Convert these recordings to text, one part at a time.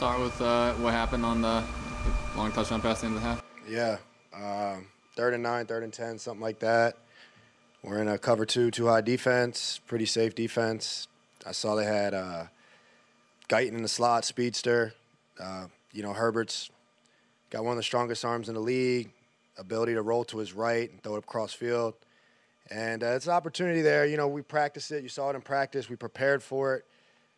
start with uh, what happened on the long touchdown pass at the end of the half? Yeah, um, third and nine, third and ten, something like that. We're in a cover two, two high defense, pretty safe defense. I saw they had uh, Guyton in the slot, speedster. Uh, you know, Herbert's got one of the strongest arms in the league, ability to roll to his right and throw it across field. And uh, it's an opportunity there. You know, we practiced it. You saw it in practice. We prepared for it.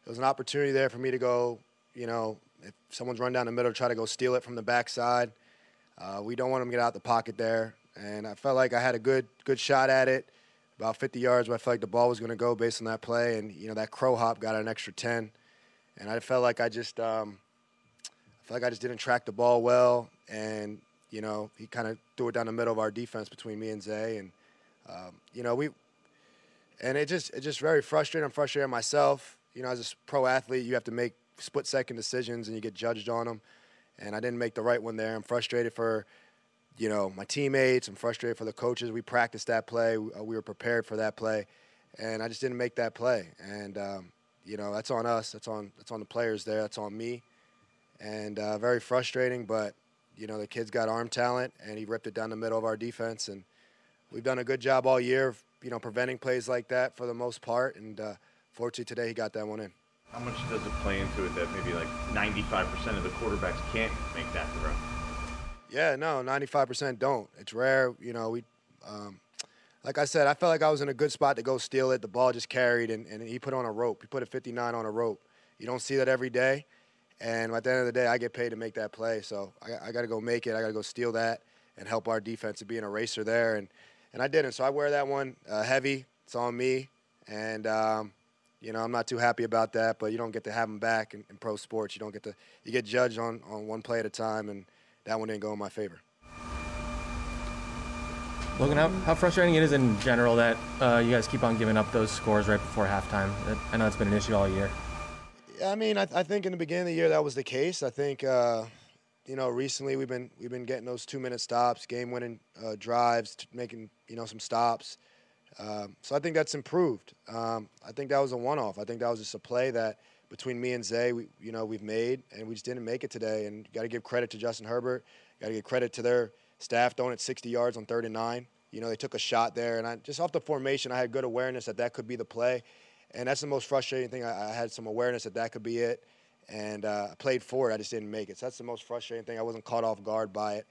It was an opportunity there for me to go, you know, if someone's run down the middle, try to go steal it from the backside. Uh, we don't want them to get out the pocket there. And I felt like I had a good good shot at it, about 50 yards where I felt like the ball was going to go based on that play. And, you know, that crow hop got an extra 10. And I felt like I just, um, I felt like I just didn't track the ball well. And, you know, he kind of threw it down the middle of our defense between me and Zay. And, um, you know, we, and it just, it's just very frustrating. I'm frustrated myself. You know, as a pro athlete, you have to make split second decisions and you get judged on them. And I didn't make the right one there. I'm frustrated for, you know, my teammates. I'm frustrated for the coaches. We practiced that play. We uh, were prepared for that play, and I just didn't make that play. And um, you know, that's on us. That's on that's on the players there. That's on me. And uh, very frustrating, but you know, the kid's got arm talent, and he ripped it down the middle of our defense. And we've done a good job all year, you know, preventing plays like that for the most part. And uh, fortunately, today he got that one in. How much does it play into it that maybe like 95% of the quarterbacks can't make that throw? Yeah, no, 95% don't. It's rare. You know, we, um, like I said, I felt like I was in a good spot to go steal it. The ball just carried, and, and he put on a rope. He put a 59 on a rope. You don't see that every day. And at the end of the day, I get paid to make that play. So I, I got to go make it. I got to go steal that and help our defense to be an eraser there. And, and I didn't. So I wear that one uh, heavy. It's on me. And, um, you know, I'm not too happy about that, but you don't get to have them back in, in, pro sports. You don't get to, you get judged on, on one play at a time, and that one didn't go in my favor. Logan, how, how frustrating it is in general that uh, you guys keep on giving up those scores right before halftime. I know it's been an issue all year. I mean, I, I think in the beginning of the year that was the case. I think, uh, you know, recently we've been we've been getting those two-minute stops, game-winning uh, drives, making you know some stops. Um, so I think that's improved. Um, I think that was a one-off. I think that was just a play that between me and Zay, we, you know, we've made, and we just didn't make it today. And got to give credit to Justin Herbert. Got to give credit to their staff throwing it 60 yards on third and nine. You know, they took a shot there, and I just off the formation, I had good awareness that that could be the play, and that's the most frustrating thing. I, I had some awareness that that could be it, and uh, I played for it. I just didn't make it. So that's the most frustrating thing. I wasn't caught off guard by it.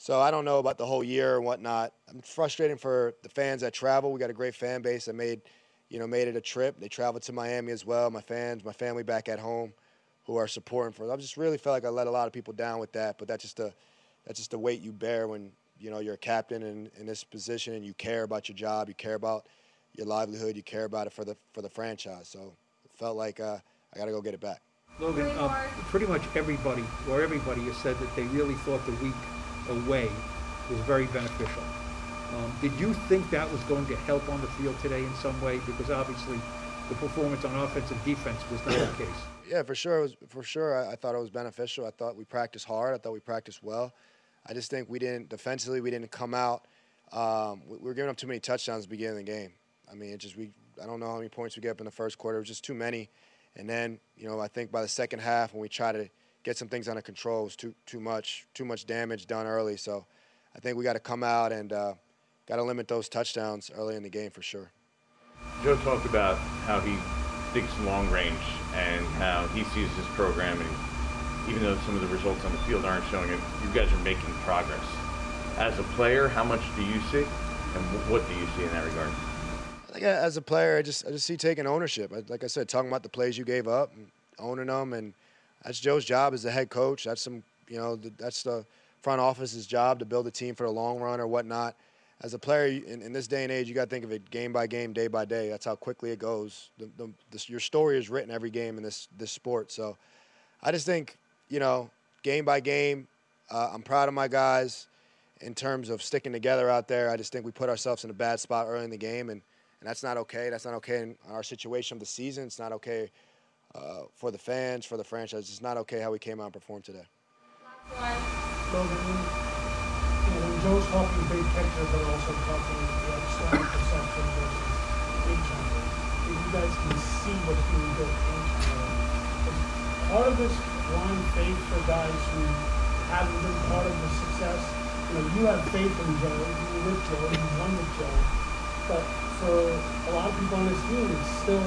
So I don't know about the whole year and whatnot. I'm frustrating for the fans that travel. We got a great fan base that made, you know, made it a trip. They traveled to Miami as well. My fans, my family back at home, who are supporting for. It. I just really felt like I let a lot of people down with that. But that's just the, that's just the weight you bear when you know you're a captain in, in this position and you care about your job, you care about your livelihood, you care about it for the for the franchise. So it felt like uh, I got to go get it back. Logan, um, pretty much everybody or everybody has said that they really thought the week away was very beneficial. Um, did you think that was going to help on the field today in some way? Because obviously, the performance on offense and defense was not the case. Yeah, for sure. It was, for sure, I, I, thought it was beneficial. I thought we practiced hard. I thought we practiced well. I just think we didn't defensively. We didn't come out. Um, we, we, were giving up too many touchdowns at the beginning of the game. I mean, it just we. I don't know how many points we get up in the first quarter. It was just too many. And then, you know, I think by the second half, when we tried to get some things under control. It was too too much too much damage done early. So I think we got to come out and uh, got to limit those touchdowns early in the game for sure. Joe talked about how he thinks long range and how he sees his program, and even though some of the results on the field aren't showing it, you guys are making progress. As a player, how much do you see, and what do you see in that regard? I think as a player, I just I just see taking ownership. Like I said, talking about the plays you gave up, owning them, and that's Joe's job as the head coach. That's some, you know, that's the front office's job to build a team for the long run or whatnot. As a player in, in this day and age, you got to think of it game by game, day by day. That's how quickly it goes. The, the, your story is written every game in this this sport. So, I just think, you know, game by game, uh, I'm proud of my guys in terms of sticking together out there. I just think we put ourselves in a bad spot early in the game, and, and that's not okay. That's not okay in our situation of the season. It's not okay uh, for the fans, for the franchise. It's not okay how we came out and performed today. Joe's talking but also talking the external perception you guys can see what's part of this blind faith for guys who haven't been part of the success. You know, you have faith in Joe, you were with Joe, you won with Joe. But for a lot of people on this team, it's still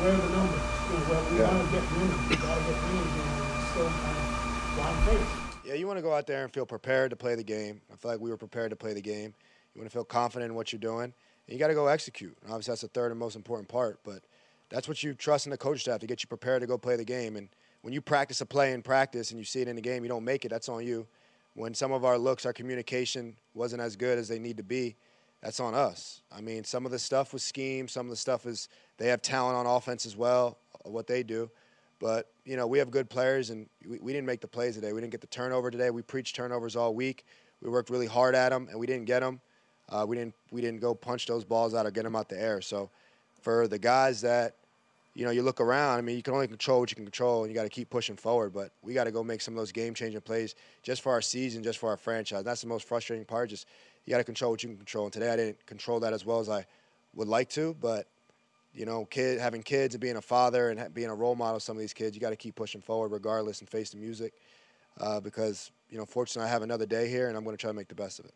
where the numbers? You know, where we Yeah. want to get winning, we got to get winning, and it's still kind of blind faith. Yeah, you want to go out there and feel prepared to play the game. I feel like we were prepared to play the game. You want to feel confident in what you're doing, and you got to go execute. And obviously, that's the third and most important part. But that's what you trust in the coach staff to get you prepared to go play the game. And when you practice a play in practice and you see it in the game, you don't make it. That's on you. When some of our looks, our communication wasn't as good as they need to be, that's on us. I mean, some of the stuff was scheme. Some of the stuff is they have talent on offense as well, what they do. But you know, we have good players, and we, we didn't make the plays today. We didn't get the turnover today. We preached turnovers all week. We worked really hard at them, and we didn't get them. Uh, we didn't we didn't go punch those balls out or get them out the air. So, for the guys that you know, you look around. I mean, you can only control what you can control, and you got to keep pushing forward. But we got to go make some of those game-changing plays just for our season, just for our franchise. That's the most frustrating part. Just you got to control what you can control. And today, I didn't control that as well as I would like to. But you know, kid having kids and being a father and being a role model some of these kids, you got to keep pushing forward regardless and face the music. Uh, because you know, fortunately, I have another day here, and I'm going to try to make the best of it.